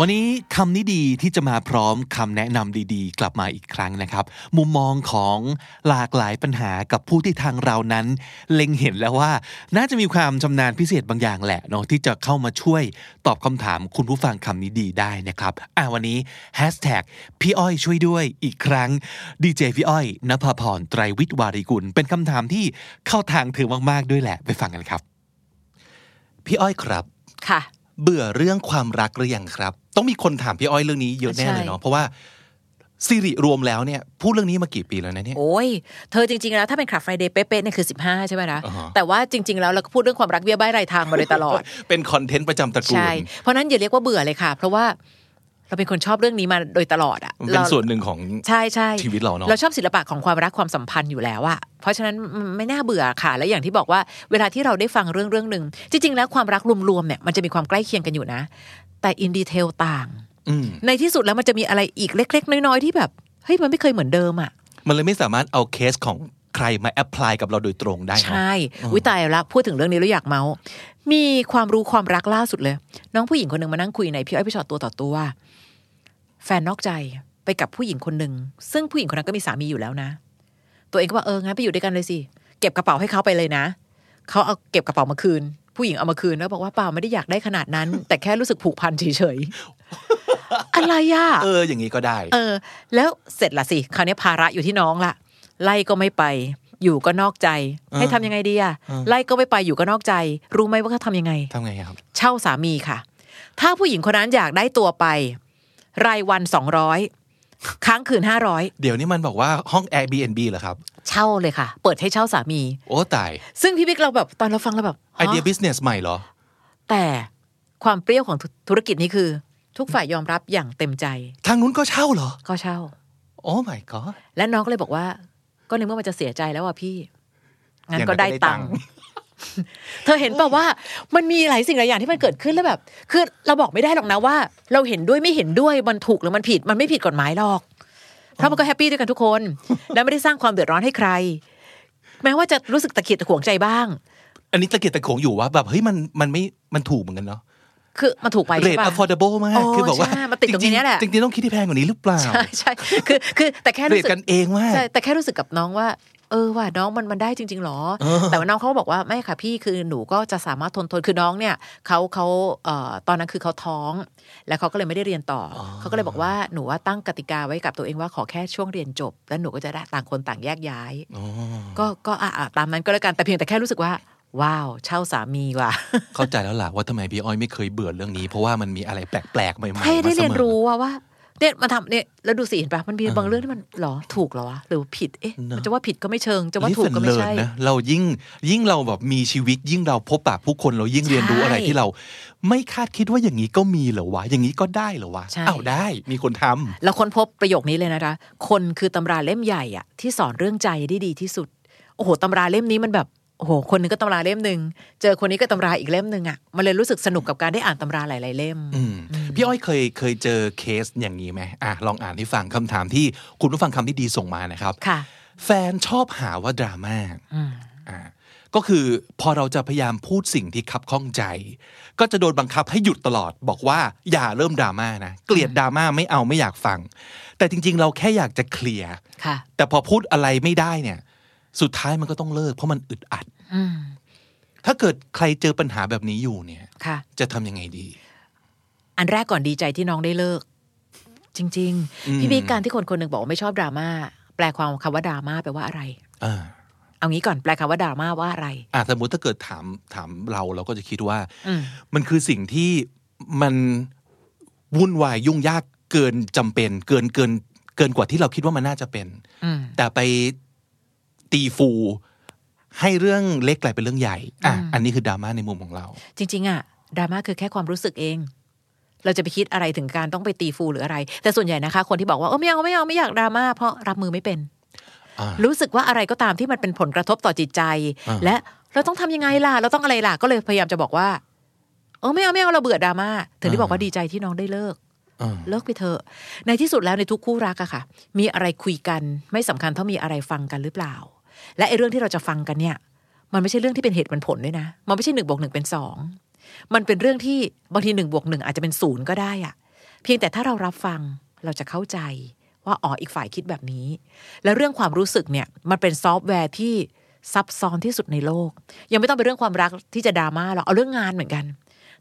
วันนี้คำนี้ดีที่จะมาพร้อมคำแนะนำดีๆ กลับมาอีกครั้งนะครับ มุมมองของหลากหลายปัญหากับผู้ที่ทางเรานั้น เล็งเห็นแล้วว่า น่าจะมีความชำนาญพิเศษบางอย่างแหละเนาะที่จะเข้ามาช่วยตอบคำถามคุณผู้ฟังคำนี้ดีได้นะครับอะวันนี้แฮชแท็กพี่อ้อยช่วยด้วยอีกครั้งดีเจพี่อ้อยนภพรไตรวิทย์วาริกุล เป็นคำถามที่เข้าทางเธอมากๆด้วยแหละไปฟังกันครับ พี่อ้อยครับค่ะ เบื่อเรื่องความรักหรือยังครับ ต้องมีคนถามพี่อ้อยเรื่องนี้เยอะแน่เลยเนาะเพราะว่าสิริรวมแล้วเนี่ยพูดเรื่องนี้มากี่ปีแล้วนะเนี่ยโอ้ยเธอจริง ๆ แล้วถ้าเป็นคลับไฟเดย์เป๊ะๆเนี่ยคือ 15 ใช่ไหมนะอ่าฮะแต่ว่าจริง ๆ แล้วเราก็พูดเรื่องความรักเบี้ยใบ้รายทางมาโดยตลอด เป็นคอนเทนต์ประจำตระกูลใช่เพราะฉะนั้นอย่าเรียกว่าเบื่อเลยค่ะ เพราะว่า เราเป็นคนชอบเรื่องนี้มาโดยตลอดอะมันเป็นราส่วนหนึ่งของใช่ใช่ชีวิตเราเนอะเราชอบศิลปะของความรักความสัมพันธ์อยู่แล้วอะเพราะฉะนั้นมันไม่น่าเบื่อค่ะ และอย่างที่บอกว่าเวลาที่เราได้ฟังเรื่องเรื่องหนึ่งจริง ๆ แล้วความรักรวมๆเนี่ยมันจะมีความใกล้เคียงกันอยู่นะ แต่อินดีเทลต่างอืมในที่สุดแล้วมันจะมีอะไรอีกเล็ก ๆ น้อยๆที่แบบเฮ้ยมันไม่เคยเหมือนเดิมอะมันเลยไม่สามารถเอาเคสของใครมาแอพพลายกับเราโดยตรงได้เนอะใช่วิตายแล้วพูดถึงเรื่องนี้แล้วอยากเมาส์มีความรู้ความรักล่าสุดเลย น้องผู้หญิงคนหนึ่งมานั่งคุยในพี่อ้อยพี่ชอตตัวต่อตัว แฟนนอกใจไปกับผู้หญิงคนหนึ่งซึ่งผู้หญิงคนนั้นก็มีสามีอยู่แล้วนะ ตัวเองก็ว่าเอองั้นไปอยู่ด้วยกันเลยสิเก็บกระเป๋าให้เขาไปเลยนะเขาเอาเก็บกระเป๋ามาคืน ผู้หญิงเอามาคืนแล้วบอกว่าเปล่าไม่ได้อยากได้ขนาดนั้น แต่แค่รู้สึกผูกพันเฉยๆอะไรอะเออ อย่างนี้ก็ได้ เออ แล้วเสร็จละสิคราวนี้ภาระอยู่ที่น้องละไล่ก็ไม่ไป อยู่ก็นอกใจ ให้ทำยังไงดีอะไล่ก็ไม่ไปอยู่ก็นอกใจ รู้ไหมว่าเขาทำยังไงทำไงครับ เช่าสามีค่ะ ถ้าผู้หญิงคนนั้นอยากได้ตัวไป รายวันสองร้อยค้างคืนห้าร้อยเดี๋ยวนี้มันบอกว่าห้อง Airbnb เหรอครับ เช่าเลยค่ะ เปิดให้เช่าสามี โอ้ตาย ซึ่งพี่บิ๊กเราแบบตอนเราฟังเราแบบไอเดียฮะบิสเนสใหม่เหรอ แต่ความเปรี้ยวของธุธุรกิจนี้คือ ทุกฝ่ายยอมรับอย่างเต็มใจ ทางนู้นก็เช่าเหรอ ก็เช่า โอ้ my god และน้องก็เลยบอกว่า ก็ในเมื่อมันจะเสียใจแล้วอะพี่งั้นอย่างก็นั้นก็ได้ได้ตัตังงค์ค์ เธอเห็นเปล่าว่ามันมีหลายสิ่งหลายอย่างที่มันเกิดขึ้นแล้วแบบ คือเราบอกไม่ได้หรอกนะว่า เราเห็นด้วยไม่เห็นด้วยมันถูกหรือมันผิด มันไม่ผิดกฎหมายหรอก เพราะมันก็แฮปปี้ด้วยกันทุกคน และไม่ได้สร้างความเดือดร้อนให้ใคร แม้ว่าจะรู้สึกตะเกียกตะขวงใจบ้าง อันนี้ตะเกียกตะโขงอยู่ว่าแบบเฮ้ยมันมันไม่มันถูกเหมือนกันเนาะคือมันถูกไปเรใช่ทปะ affordable มากโอ้คือบอกว่าใช่มันติดตรงนี้แหละจริงๆจริงๆต้องคิดที่แพงกว่านี้หรือเปล่า ใช่ใช่คือคือแต่แค่เรรู้ทสึกกันเองมากใช่แต่แค่รู้สึกกับน้องว่า เออว่าน้องมันมันได้จริงๆหรอเออแต่ว่าน้องเขาก็บอกว่าไม่ค่ะพี่คือหนูก็จะสามารถทนทนคือน้องเนี่ยเขาเขาเอ่อตอนนั้นคือเขาท้อง แล้วเขาก็เลยไม่ได้เรียนต่ออเขาก็เลยบอกว่าหนูว่าตั้งกติกาไว้กับตัวเองว่าขอแค่ช่วงเรียนจบ แล้วหนูก็จะได้ต่างคนต่างแยกย้ายอ๋อก็ก็อะอะตามนั้นก็แล้วกันแต่เพียงแต่แค่รู้สึกว่าว้าว เช่าสามีว่ะ เข้าใจแล้วล่ะว่าทำไมพี่อ้อยไม่เคยเบื่อเรื่องนี้ เพราะว่ามันมีอะไรแปลกๆใหม่ๆให้ได้มาสมอเรียนรู้ว่าว่า เนี่ยมาทำเนี่ยแล้วดูสิเห็นปะมันมีบางเรื่องที่มันหรอถูกเหรอวะหรือผิดเอ๊ะเนอะมันจะว่าผิดก็ไม่เชิงจะว่า Live ถูกก็ไม่ and ใช่ learn นะเรายิ่งยิ่งเราแบบมีชีวิต ยิ่งเราพบปะผู้คนเรายิ่งเรียนรู้ใช่อะไรที่เรา ไม่คาดคิดว่าอย่างนี้ก็มีเหรอวะอย่างนี้ก็ได้เหรอวะใช่อ้าวได้มีคนทำแล้วค้นพบประโยคนี้เลยนะคะคนคือตำราเล่มใหญ่อะที่สอนเรื่องใจได้ดีที่สุดโอ้โหตำราเล่มนี้มันแบบ โอ้โห คนหนึงก็ตำราเล่มหนึ่ง เจอคนนี้ก็ตำราอีกเล่มหนึ่งอะมันเลยรู้สึกสนุกกับการได้อ่านตำราหลาย ๆ เล่มอืมพี่อ้อยเคยเคยเจอเคสอย่างนี้ไหมอะลองอ่านให้ฟังคำถามที่คุณผู้ฟังคำที่ดีส่งมานะครับ ค่ะ แฟนชอบหาว่าดราม่าอืมอ่า ก็คือพอเราจะพยายามพูดสิ่งที่คับข้องใจ ก็จะโดนบังคับให้หยุดตลอด บอกว่าอย่าเริ่มดราม่านะ เกลียดดราม่าไม่เอาไม่อยากฟัง แต่จริง ๆ เราแค่อยากจะเคลียร์ค่ะแต่พอพูดอะไรไม่ได้เนี่ย สุดท้ายมันก็ต้องเลิก เพราะมันอึดอัดอืมถ้าเกิดใครเจอปัญหาแบบนี้อยู่เนี่ยค่ะจะทำยังไงดี อันแรกก่อนดีใจที่น้องได้เลิก จริงอืมๆพี่บิ๊กการที่คนคนหนึ่งบอกว่าไม่ชอบดราม่าแปลความคำว่าดราม่าแปลว่าอะไรอ่าเอางี้ก่อนแปลคำว่าดราม่าว่าอะไรอ่าสมมติถ้าเกิดถามถามเราเราก็จะคิดว่าอืมมันคือสิ่งที่มันวุ่นวายยุ่งยากเกินจำเป็น เกินเกินเกินกว่าที่เราคิดว่ามันน่าจะเป็นอืมแต่ไป ตีฟูให้เรื่องเล็กกลายเป็นเรื่องใหญ่อะอืมอันนี้คือดราม่าในมุมของเรา จริง ๆอะดราม่าคือแค่ความรู้สึกเอง เราจะไปคิดอะไรถึงการต้องไปตีฟูหรืออะไร แต่ส่วนใหญ่นะคะ คนที่บอกว่าเออไม่เอาไม่เอาไม่อยากดราม่าเพราะรับมือไม่เป็นอ่ารู้สึกว่าอะไรก็ตามที่มันเป็นผลกระทบต่อจิตใจอ่าและเราต้องทำยังไงล่ะ เราต้องอะไรล่ะ ก็เลยพยายามจะบอกว่าเออไม่เอาไม่เอาเราเบื่อดราม่าถึงที่บอกว่าดีใจที่น้องได้เลิกอ่าเลิกไปเถอะในที่สุดแล้วในทุกคู่รักอะค่ะ มีอะไรคุยกันไม่สำคัญเท่ามีอะไรฟังกันหรือเปล่า และไอ้เรื่องที่เราจะฟังกันเนี่ย มันไม่ใช่เรื่องที่เป็นเหตุเป็นผลด้วยนะ มันไม่ใช่หนึ่งบวกหนึ่งเป็นสองมันเป็นเรื่องที่บางทีหนึ่งบวกหนึ่งอาจจะเป็นศูนย์ก็ได้อะเพียงแต่ถ้าเรารับฟังเราจะเข้าใจว่าอ๋ออีกฝ่ายคิดแบบนี้ แล้วเรื่องความรู้สึกเนี่ยมันเป็นซอฟต์แวร์ที่ซับซ้อนที่สุดในโลก ยังไม่ต้องเป็นเรื่องความรักที่จะดราม่าหรอกเอาเรื่องงานเหมือนกัน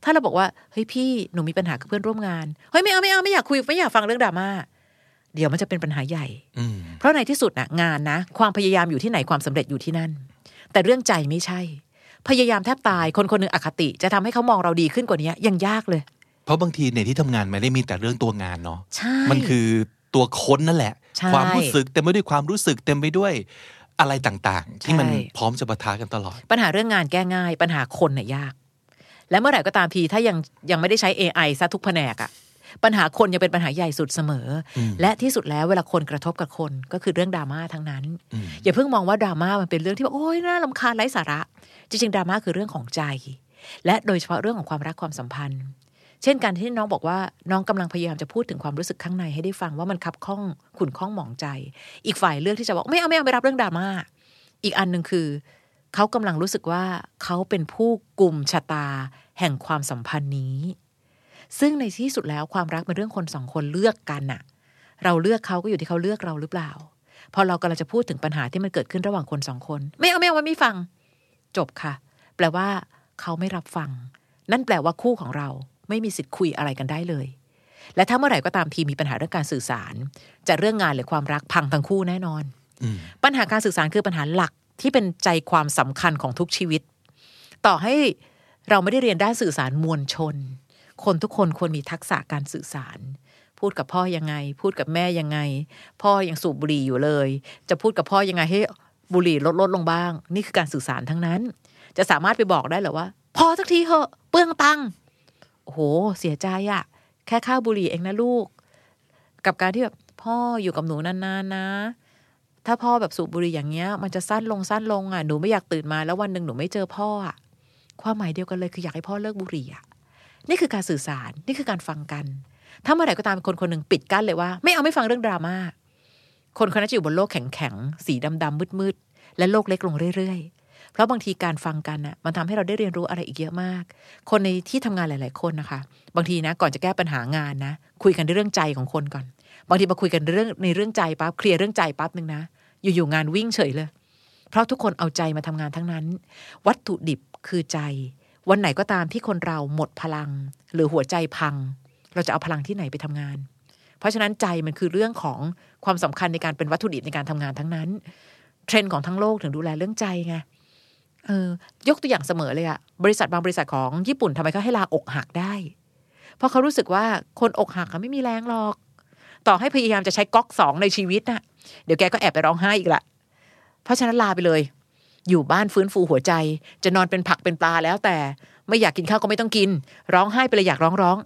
ถ้าเราบอกว่าเฮ้ยพี่หนูมีปัญหากับเพื่อนร่วมงานเฮ้ยไม่เอาไม่เอาไม่อยากคุยไม่อยากฟังเรื่องดราม่า เดี๋ยวมันจะเป็นปัญหาใหญ่อืมเพราะในที่สุดนะงานนะ ความพยายามอยู่ที่ไหนความสำเร็จอยู่ที่นั่น แต่เรื่องใจไม่ใช่ พยายามแทบตายคนคนหนึ่งอคติ จะทำให้เขามองเราดีขึ้นกว่านี้ยังยากเลย เพราะบางทีในที่ทำงานไม่ได้มีแต่เรื่องตัวงานเนาะใช่มันคือตัวคนนั่นแหละใช่ความรู้สึกเต็มไปด้วยความรู้สึกเต็มไปด้วยอะไรต่างๆ ที่มันใช่พร้อมจะปะทะกันตลอด ปัญหาเรื่องงานแก้ง่าย ปัญหาคนน่ะยาก และเมื่อไหร่ก็ตามทีถ้ายังยังไม่ได้ใช้ AI ซะทุกแผนกอะ ปัญหาคนยังเป็นปัญหาใหญ่สุดเสมออมและที่สุดแล้วเวลาคนกระทบกับคนก็คือเรื่องดราม่าทั้งนั้นอืมอย่าเพิ่งมองว่าดราม่ามันเป็นเรื่องที่แบบโอ๊ยน่าลำคาญไร้สาระ จริงๆดราม่าคือเรื่องของใจ และโดยเฉพาะเรื่องของความรักความสัมพันธ์ เช่นการที่น้องบอกว่าน้องกำลังพยายามจะพูดถึงความรู้สึกข้างในให้ได้ฟังว่ามันคับข้องขุ่นข้องหมองใจ อีกฝ่ายเลือกที่จะบอกไม่เอาไม่เอาไม่รับเรื่องดราม่าอีกอันหนึ่งคือเขากำลังรู้สึกว่าเขาเป็นผู้กลุ่มชะตาแห่งความสัมพันธ์นี้ ซึ่งในที่สุดแล้วความรักเป็นเรื่องคนสองคนเลือกกันน่ะ เราเลือกเขาก็อยู่ที่เขาเลือกเราหรือเปล่า พอเรากำลังจะพูดถึงปัญหาที่มันเกิดขึ้นระหว่างคนสองคน ไม่เอาไม่เอาไม่ฟัง จบค่ะ แปลว่าเขาไม่รับฟัง นั่นแปลว่าคู่ของเราไม่มีสิทธิ์คุยอะไรกันได้เลย และถ้าเมื่อไหร่ก็ตามทีมีปัญหาเรื่องการสื่อสาร จะเรื่องงานหรือความรักพังทั้งคู่แน่นอนอืมปัญหาการสื่อสารคือปัญหาหลักที่เป็นใจความสำคัญของทุกชีวิต ต่อให้เราไม่ได้เรียนด้านสื่อสารมวลชน คนทุกคนควรมีทักษะการสื่อสาร พูดกับพ่อยังไง พูดกับแม่ยังไง พ่อยังสูบบุหรี่อยู่เลย จะพูดกับพ่อยังไงให้บุหรี่ลดลดลงบ้าง นี่คือการสื่อสารทั้งนั้น จะสามารถไปบอกได้หรือว่า พอสักทีเหอะเปลืองตังค์โอ้โห เสียใจอะแค่ค่าบุหรี่เองนะลูก กับการที่แบบพ่ออยู่กับหนูนานๆนะถ้าพ่อแบบสูบบุหรี่อย่างเงี้ย มันจะสั้นลงสั้นลงอะหนูไม่อยากตื่นมาแล้ววันหนึ่งหนูไม่เจอพ่ออะความหมายเดียวกันเลยคืออยากให้พ่อเลิกบุหรี่อะ นี่คือการสื่อสารนี่คือการฟังกัน ถ้าเมื่อไหร่ก็ตามคนคนหนึ่งปิดกั้นเลยว่า ไม่เอาไม่ฟังเรื่องดราม่าคนคนนั้นจะอยู่บนโลกแข็งๆสีดำๆมืดๆและโลกเล็กลงเรื่อยๆ เพราะบางทีการฟังกันอะมันทำให้เราได้เรียนรู้อะไรอีกเยอะมาก คนในที่ทำงานหลาย ๆ คนนะคะ บางทีนะก่อนจะแก้ปัญหางานนะ คุยกันเรื่องใจของคนก่อน บางทีมาคุยกันเรื่องในเรื่องใจปั๊บเคลียร์เรื่องใจปั๊บหนึ่งนะอยู่ๆงานวิ่งเฉยเลย เพราะทุกคนเอาใจมาทำงานทั้งนั้น วัตถุดิบคือใจ วันไหนก็ตามที่คนเราหมดพลัง หรือหัวใจพัง เราจะเอาพลังที่ไหนไปทำงาน เพราะฉะนั้นใจมันคือเรื่องของความสำคัญในการเป็นวัตถุดิบในการทำงานทั้งนั้น เทรนด์ของทั้งโลกถึงดูแลเรื่องใจไงเออยกตัวอย่างเสมอเลยอะบริษัทบางบริษัทของญี่ปุ่นทำไมเขาให้ลาอกหักได้ เพราะเขารู้สึกว่าคนอกหักอะไม่มีแรงหรอก ต่อให้พยายามจะใช้ก๊อกสองในชีวิตน่ะเดี๋ยวแกก็แอบไปร้องไห้อีกละเพราะฉะนั้นลาไปเลย อยู่บ้านฟื้นฟูหัวใจ จะนอนเป็นผักเป็นปลาแล้วแต่ไม่อยากกินข้าวก็ไม่ต้องกิน ร้องไห้ไปเลยอยากร้องร้อง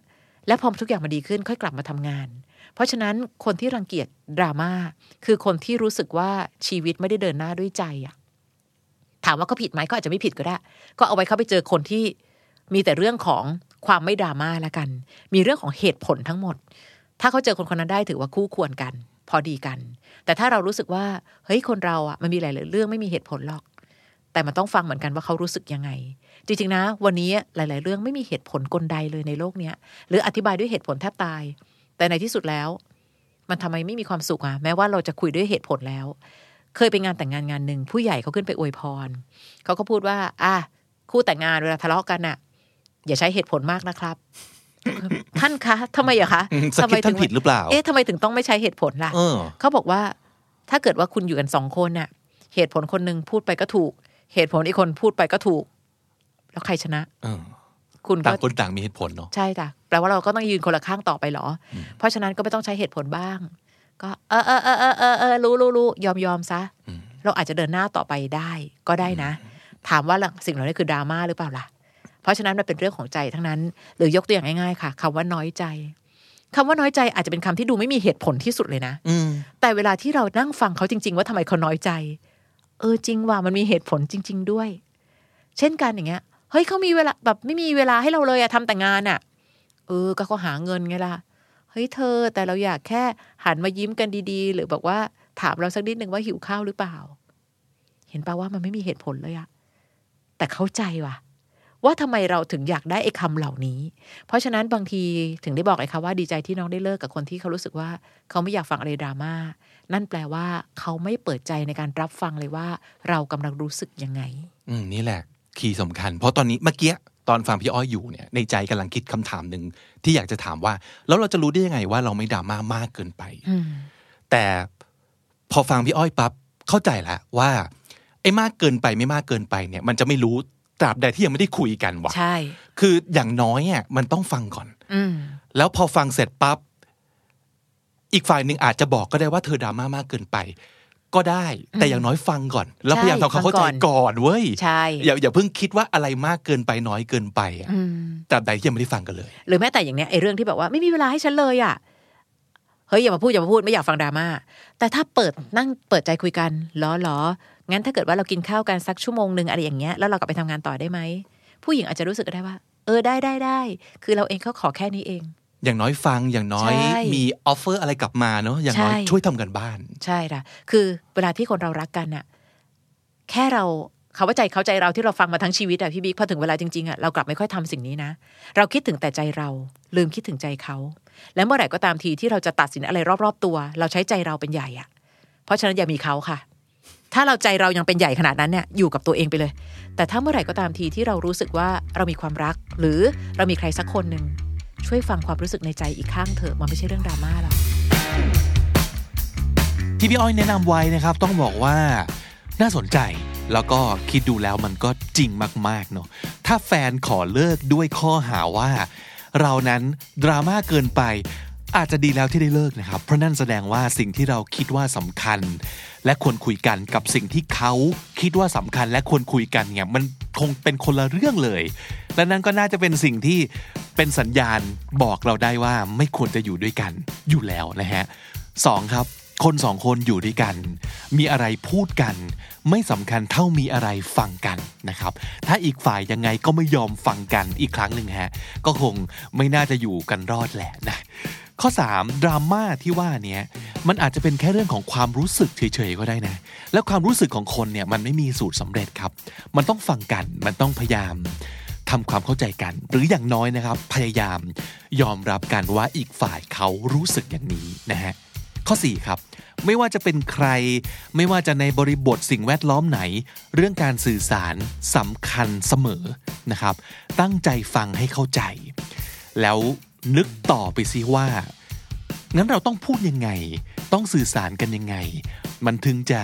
และพอทุกอย่างมาดีขึ้นค่อยกลับมาทำงาน เพราะฉะนั้นคนที่รังเกียจดราม่าคือคนที่รู้สึกว่าชีวิตไม่ได้เดินหน้าด้วยใจอะถามว่าเขาผิดไหมก็อาจจะไม่ผิดก็ได้ ก็เอาไว้เขาไปเจอคนที่มีแต่เรื่องของความไม่ดราม่าละกัน มีเรื่องของเหตุผลทั้งหมด ถ้าเขาเจอคนคนนั้นได้ถือว่าคู่ควรกัน พอดีกัน แต่ถ้าเรารู้สึกว่าเฮ้ยคนเราอะมันมีหลายๆเรื่องไม่มีเหตุผลหรอก แต่มันต้องฟังเหมือนกันว่าเขารู้สึกยังไง จริงๆนะ วันนี้หลาย ๆ เรื่องไม่มีเหตุผลกลใดเลยในโลกเนี้ย หรืออธิบายด้วยเหตุผลแทบตาย แต่ในที่สุดแล้ว มันทำไมไม่มีความสุขอะแม้ว่าเราจะคุยด้วยเหตุผลแล้ว เคยไปงานแต่งงานงานหนึ่งผู้ใหญ่เขาขึ้นไปอวยพรเขาก็พูดว่า อะคู่แต่งงานเวลาทะเลาะกันอะอย่าใช้เหตุผลมากนะครับท่านคะทำไมอะคะอืมสคริปต์ท่านผิดหรือเปล่า เอ๊ะทำไมถึงต้องไม่ใช้เหตุผลล่ะเออเขาบอกว่า ถ้าเกิดว่าคุณอยู่กันสองคนน่ะ เหตุผลคนหนึ่งพูดไปก็ถูก เหตุผลอีกคนพูดไปก็ถูก แล้วใครชนะเออคุณก็ต่างคนต่างมีเหตุผลเนาะใช่ค่ะแปลว่าเราก็ต้องยืนคนละข้างต่อไปเหรออเพราะฉะนั้นก็ไม่ต้องใช้เหตุผลบ้าง ก็เออเออเออเออเออเออรู้รู้รู้ยอมยอมซะอืมเราอาจจะเดินหน้าต่อไปได้ก็ได้นะ ถามว่าสิ่งเหล่านี้คือดราม่าหรือเปล่าล่ะ เพราะฉะนั้นมันเป็นเรื่องของใจทั้งนั้น หรือยกตัวอย่างง่ายๆ ค่ะคำว่าน้อยใจคำว่าน้อยใจอาจจะเป็นคำที่ดูไม่มีเหตุผลที่สุดเลยนะอืมแต่เวลาที่เรานั่งฟังเขาจริง ๆ ว่าทำไมเขาน้อยใจ เออจริงว่ามันมีเหตุผลจริง ๆ ด้วย เช่นกันอย่างเงี้ยเฮ้ยเขามีเวลาแบบไม่มีเวลาให้เราเลยอะทำแต่งานอะเออ ก็เขาหาเงินไงล่ะเฮ้ยเธอ แต่เราอยากแค่หันมายิ้มกันดีๆ หรือบอกว่าถามเราสักนิดหนึ่งว่าหิวข้าวหรือเปล่า เห็นป่าว่ามันไม่มีเหตุผลเลยอะแต่เข้าใจว่ะ ว่าทำไมเราถึงอยากได้ไอ้คำเหล่านี้ เพราะฉะนั้นบางทีถึงได้บอกไอ้ค่ะว่าดีใจที่น้องได้เลิกกับคนที่เขารู้สึกว่าเขาไม่อยากฟังอะไรดราม่านั่นแปลว่าเขาไม่เปิดใจในการรับฟังเลยว่า เรากำลังรู้สึกยังไง อืมนี่แหละคีย์สำคัญ เพราะตอนนี้เมื่อกี้ตอนฟังพี่อ้อยอยู่เนี่ยในใจกำลังคิดคำถามหนึ่งที่อยากจะถามว่า แล้วเราจะรู้ได้ยังไงว่าเราไม่ดราม่ามากเกินไปอืมแต่พอฟังพี่อ้อยปั๊บเข้าใจแล้วว่าไอ้มากเกินไปไม่มากเกินไปเนี่ย มันจะไม่รู้ ตราบใดที่ยังไม่ได้คุยกันว่ะใช่ คืออย่างน้อยอะมันต้องฟังก่อน อืมแล้วพอฟังเสร็จปั๊บอีกฝ่ายหนึ่งอาจจะบอกก็ได้ว่าเธอดราม่ามากเกินไป ก็ได้ แต่อย่างน้อยฟังก่อน แล้วพยายามทำความเข้าใจก่อนเว้ยใช่อย่าอย่าเพิ่งคิดว่าอะไรมากเกินไปน้อยเกินไปอะอืมตราบใดที่ยังไม่ได้ฟังกันเลย หรือแม้แต่อย่างเนี้ยไอ้เรื่องที่แบบว่าไม่มีเวลาให้ฉันเลยอะเฮ้ยอย่ามาพูดอย่ามาพูดไม่อยากฟังดราม่าแต่ถ้าเปิดนั่งเปิดใจคุยกันล้อล้อ งั้นถ้าเกิดว่าเรากินข้าวกันสักชั่วโมงหนึ่งอะไรอย่างเงี้ยแล้วเรากลับไปทำงานต่อได้ไหมผู้หญิงอาจจะรู้สึกก็ได้ว่า เออได้ได้ได้คือเราเองเขาขอแค่นี้เอง อย่างน้อยฟังอย่างน้อยใช่มีออฟเฟอร์อะไรกลับมาเนาะอย่างน้อยใช่ช่วยทำกันบ้าน ใช่ค่ะคือเวลาที่คนเรารักกันอะแค่เราเขาว่าใจเขาใจเราที่เราฟังมาทั้งชีวิตอะพี่บิ๊กพอถึงเวลาจริงๆอะเรากลับไม่ค่อยทำสิ่งนี้นะ เราคิดถึงแต่ใจเราลืมคิดถึงใจเขาและเมื่อไหร่ก็ตามทีที่เราจะตัดสินอะไรรอบๆตัว เราใช้ใจเราเป็นใหญ่อะเพราะฉะนั้นอย่ามีเขาค่ะ ถ้าเราใจเรายังเป็นใหญ่ขนาดนั้นเนี่ยอยู่กับตัวเองไปเลย แต่ถ้าเมื่อไหร่ก็ตามทีที่เรารู้สึกว่าเรามีความรัก หรือเรามีใครสักคนหนึ่งช่วยฟังความรู้สึกในใจอีกข้างเถอะมันไม่ใช่เรื่องดราม่าหรอกที่พี่อ้อยแนะนำไว้นะครับ ต้องบอกว่าน่าสนใจแล้วก็คิดดูแล้วมันก็จริงมากๆเนาะถ้าแฟนขอเลิกด้วยข้อหาว่า เรานั้นดราม่าเกินไป อาจจะดีแล้วที่ได้เลิกนะครับ เพราะนั่นแสดงว่าสิ่งที่เราคิดว่าสำคัญ และควรคุยกันกับสิ่งที่เขาคิดว่าสำคัญ และควรคุยกันเนี่ยมันคงเป็นคนละเรื่องเลย และนั่นก็น่าจะเป็นสิ่งที่เป็นสัญญาณบอกเราได้ว่าไม่ควรจะอยู่ด้วยกันอยู่แล้วนะฮะสองครับ คนสองคนอยู่ด้วยกัน มีอะไรพูดกัน ไม่สำคัญเท่ามีอะไรฟังกันนะครับ ถ้าอีกฝ่ายยังไงก็ไม่ยอมฟังกันอีกครั้งหนึ่งฮะก็คงไม่น่าจะอยู่กันรอดแหละนะ ข้อ 3 ดราม่าที่ว่าเนี้ยมันอาจจะเป็นแค่เรื่องของความรู้สึกเฉยๆก็ได้นะ แล้วความรู้สึกของคนเนี่ยมันไม่มีสูตรสำเร็จครับ มันต้องฟังกันมันต้องพยายามทำความเข้าใจกัน หรืออย่างน้อยนะครับ พยายามยอมรับกันว่าอีกฝ่ายเขารู้สึกอย่างนี้นะฮะข้อ 4 ครับ ไม่ว่าจะเป็นใคร ไม่ว่าจะในบริบทสิ่งแวดล้อมไหน เรื่องการสื่อสารสำคัญเสมอนะครับ ตั้งใจฟังให้เข้าใจ แล้ว นึกต่อไปซิว่า งั้นเราต้องพูดยังไง ต้องสื่อสารกันยังไง มันถึงจะ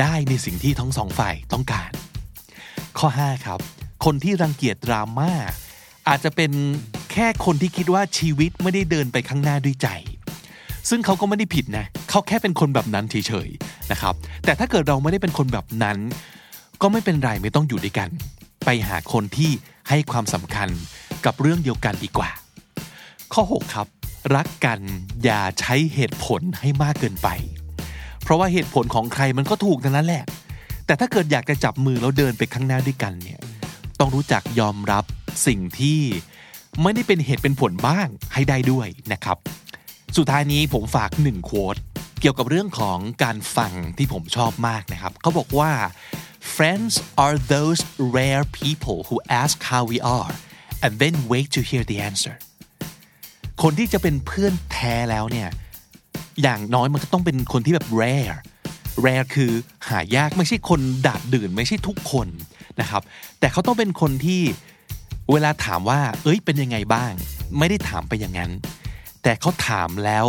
ได้ในสิ่งที่ทั้งสองฝ่ายต้องการ ข้อ 5 ครับ คนที่รังเกียจดราม่าอาจจะเป็นแค่คนที่คิดว่าชีวิตไม่ได้เดินไปข้างหน้าด้วยใจ ซึ่งเขาก็ไม่ได้ผิดนะ เขาแค่เป็นคนแบบนั้นเฉยๆนะครับ แต่ถ้าเกิดเราไม่ได้เป็นคนแบบนั้น ก็ไม่เป็นไรไม่ต้องอยู่ด้วยกัน ไปหาคนที่ให้ความสำคัญกับเรื่องเดียวกันดีกว่า ข้อ 6 ครับ รักกันอย่าใช้เหตุผลให้มากเกินไป เพราะว่าเหตุผลของใครมันก็ถูกนั้นแหละ แต่ถ้าเกิดอยากจะจับมือแล้วเดินไปข้างหน้าด้วยกันเนี่ยต้องรู้จักยอมรับสิ่งที่ไม่ได้เป็นเหตุเป็นผลบ้างให้ได้ด้วยนะครับ สุดท้ายนี้ผมฝากหนึ่งโค้ดเกี่ยวกับเรื่องของการฟังที่ผมชอบมากนะครับเขาบอกว่า friends are those rare people who ask how we are and then wait to hear the answer คนที่จะเป็นเพื่อนแท้แล้วเนี่ยอย่างน้อยมันก็ต้องเป็นคนที่แบบ rare rare คือหายากไม่ใช่คนดาดดื่นไม่ใช่ทุกคนนะครับ แต่เขาต้องเป็นคนที่เวลาถามว่า เอ้ยเป็นยังไงบ้าง ไม่ได้ถามไปอย่างนั้น แต่เขาถามแล้ว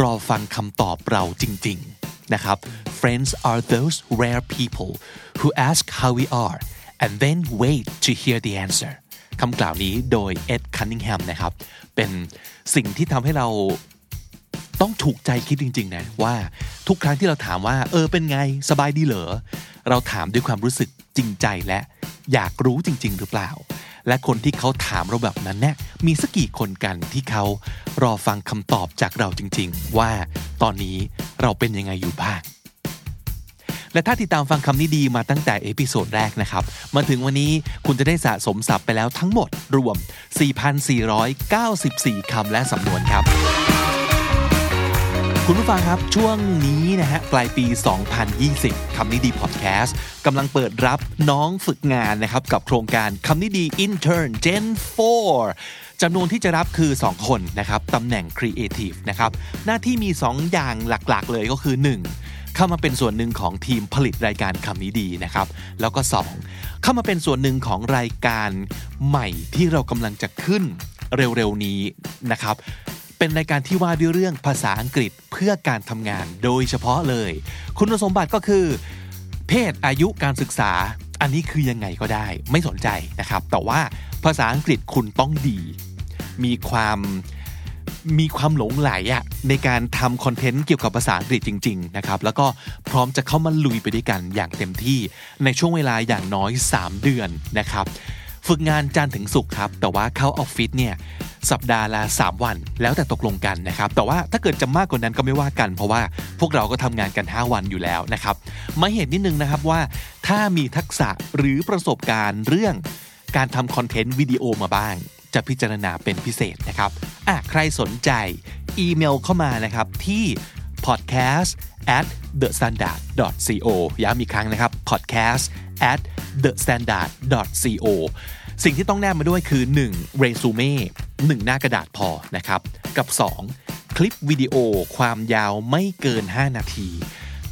รอฟังคำตอบเราจริง ๆนะครับ Friends are those rare people who ask how we are and then wait to hear the answer คำกล่าวนี้โดยเอ็ดคันนิงแฮมนะครับ เป็นสิ่งที่ทำให้เราต้องฉุกใจคิดจริง ๆ นะ ว่าทุกครั้งที่เราถามว่า เออเป็นไงสบายดีเหรอ เราถามด้วยความรู้สึกจริงใจและอยากรู้จริง ๆ หรือเปล่า และคนที่เขาถามเราแบบนั้นเนี่ยมีสักกี่คนกันที่เขารอฟังคำตอบจากเราจริง ๆ ว่าตอนนี้เราเป็นยังไงอยู่บ้าง และถ้าติดตามฟังคำนี้ดีมาตั้งแต่ episode แรกนะครับ มาถึงวันนี้คุณจะได้สะสมศัพท์ไปแล้วทั้งหมดรวม 4,494 คำและสำนวนครับ คุณผู้ฟังครับช่วงนี้นะฮะปลายปี 2020 คำนี้ดีพอดแคสต์กำลังเปิดรับน้องฝึกงานนะครับ กับโครงการคำนี้ดี Intern Gen 4จำนวนที่จะรับคือ 2 คนนะครับตำแหน่ง Creative นะครับหน้าที่มี 2 อย่างหลักๆ เลยก็คือ 1. เข้ามาเป็นส่วนหนึ่งของทีมผลิตรายการคำนี้ดีนะครับ แล้วก็ 2. เข้ามาเป็นส่วนหนึ่งของรายการใหม่ที่เรากำลังจะขึ้นเร็วๆนี้นะครับเป็นรายการที่ว่าด้วยเรื่องภาษาอังกฤษเพื่อการทำงานโดยเฉพาะเลย คุณสมบัติก็คือ เพศอายุการศึกษา อันนี้คือยังไงก็ได้ ไม่สนใจนะครับ แต่ว่าภาษาอังกฤษคุณต้องดี มีความ มีความหลงไหลอะในการทำคอนเทนต์เกี่ยวกับภาษาอังกฤษจริงๆนะครับแล้วก็พร้อมจะเข้ามาลุยไปด้วยกันอย่างเต็มที่ในช่วงเวลาอย่างน้อย 3 เดือนนะครับฝึกงานจันทร์ถึงศุกร์ครับ แต่ว่าเข้าออฟฟิศเนี่ยสัปดาห์ละ 3 วัน แล้วแต่ตกลงกันนะครับ แต่ว่าถ้าเกิดจะมากกว่านั้นก็ไม่ว่ากัน เพราะว่าพวกเราก็ทำงานกัน 5 วันอยู่แล้วนะครับ มาเห็นนิดนึงนะครับว่า ถ้ามีทักษะหรือประสบการณ์เรื่องการทำคอนเทนต์วิดีโอมาบ้าง จะพิจารณาเป็นพิเศษนะครับอะใครสนใจอีเมลเข้ามานะครับที่ podcast at the standard co ย้ำอีกครั้งนะครับ podcast at the standard co สิ่งที่ต้องแนบมาด้วยคือ 1. เรซูเม่1หน้ากระดาษพอนะครับ กับ 2. คลิปวิดีโอความยาวไม่เกิน 5 นาที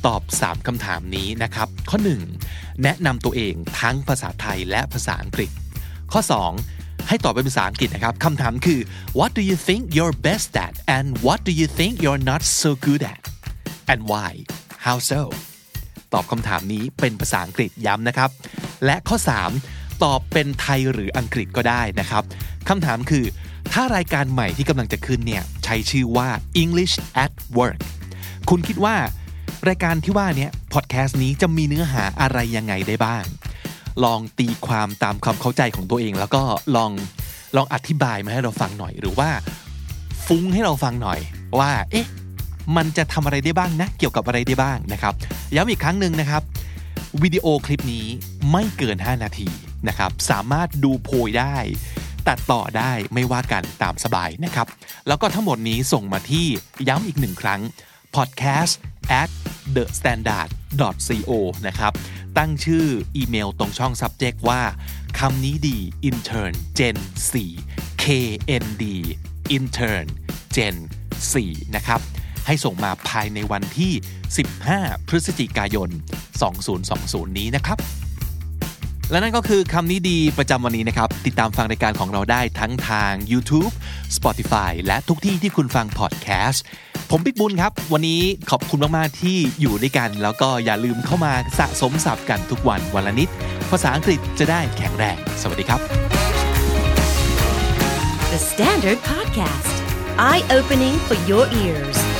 ตอบ 3คำถามนี้นะครับ ข้อ 1. แนะนำตัวเองทั้งภาษาไทยและภาษาอังกฤษ ข้อ 2 ให้ตอบเป็นภาษาอังกฤษนะครับคำถามคือ what do you think you're best at and what do you think you're not so good at and why how so ตอบคำถามนี้เป็นภาษาอังกฤษย้ำนะครับ และข้อ 3 ตอบเป็นไทยหรืออังกฤษก็ได้นะครับคำถามคือ ถ้ารายการใหม่ที่กำลังจะขึ้นเนี่ยใช้ชื่อว่า English at Work คุณคิดว่ารายการที่ว่านี้พอดแคสต์นี้จะมีเนื้อหาอะไรยังไงได้บ้าง ลองตีความตามความเข้าใจของตัวเอง แล้วก็ลองลองอธิบายมาให้เราฟังหน่อย หรือว่า ฟุ้งให้เราฟังหน่อยว่า เอ๊ะ มันจะทำอะไรได้บ้างนะ เกี่ยวกับอะไรได้บ้างนะครับย้ำอีกครั้งหนึ่งนะครับวิดีโอคลิปนี้ไม่เกิน 5 นาทีนะครับ สามารถดูโพยได้ ตัดต่อได้ไม่ว่ากันตามสบายนะครับ แล้วก็ทั้งหมดนี้ส่งมาที่ย้ำอีกหนึ่งครั้ง podcast at the standard co นะครับ ตั้งชื่ออีเมลตรงช่อง subject ว่าคำนี้ดี intern gen 4 knd intern gen 4นะครับ ให้ส่งมาภายในวันที่ 15 พฤศจิกายน 2020 นี้นะครับ และนั่นก็คือคำนี้ดีประจำวันนี้นะครับ ติดตามฟังรายการของเราได้ทั้งทาง YouTube Spotify และทุกที่ที่คุณฟังพอดแคสต์ ผมปิ๊กบุญครับ วันนี้ขอบคุณมาก ๆ ที่อยู่ด้วยกัน แล้วก็อย่าลืมเข้ามาสะสมศัพท์กันทุกวันวันละนิด ภาษาอังกฤษจะได้แข็งแรง สวัสดีครับ The Standard Podcast, eye opening for your ears.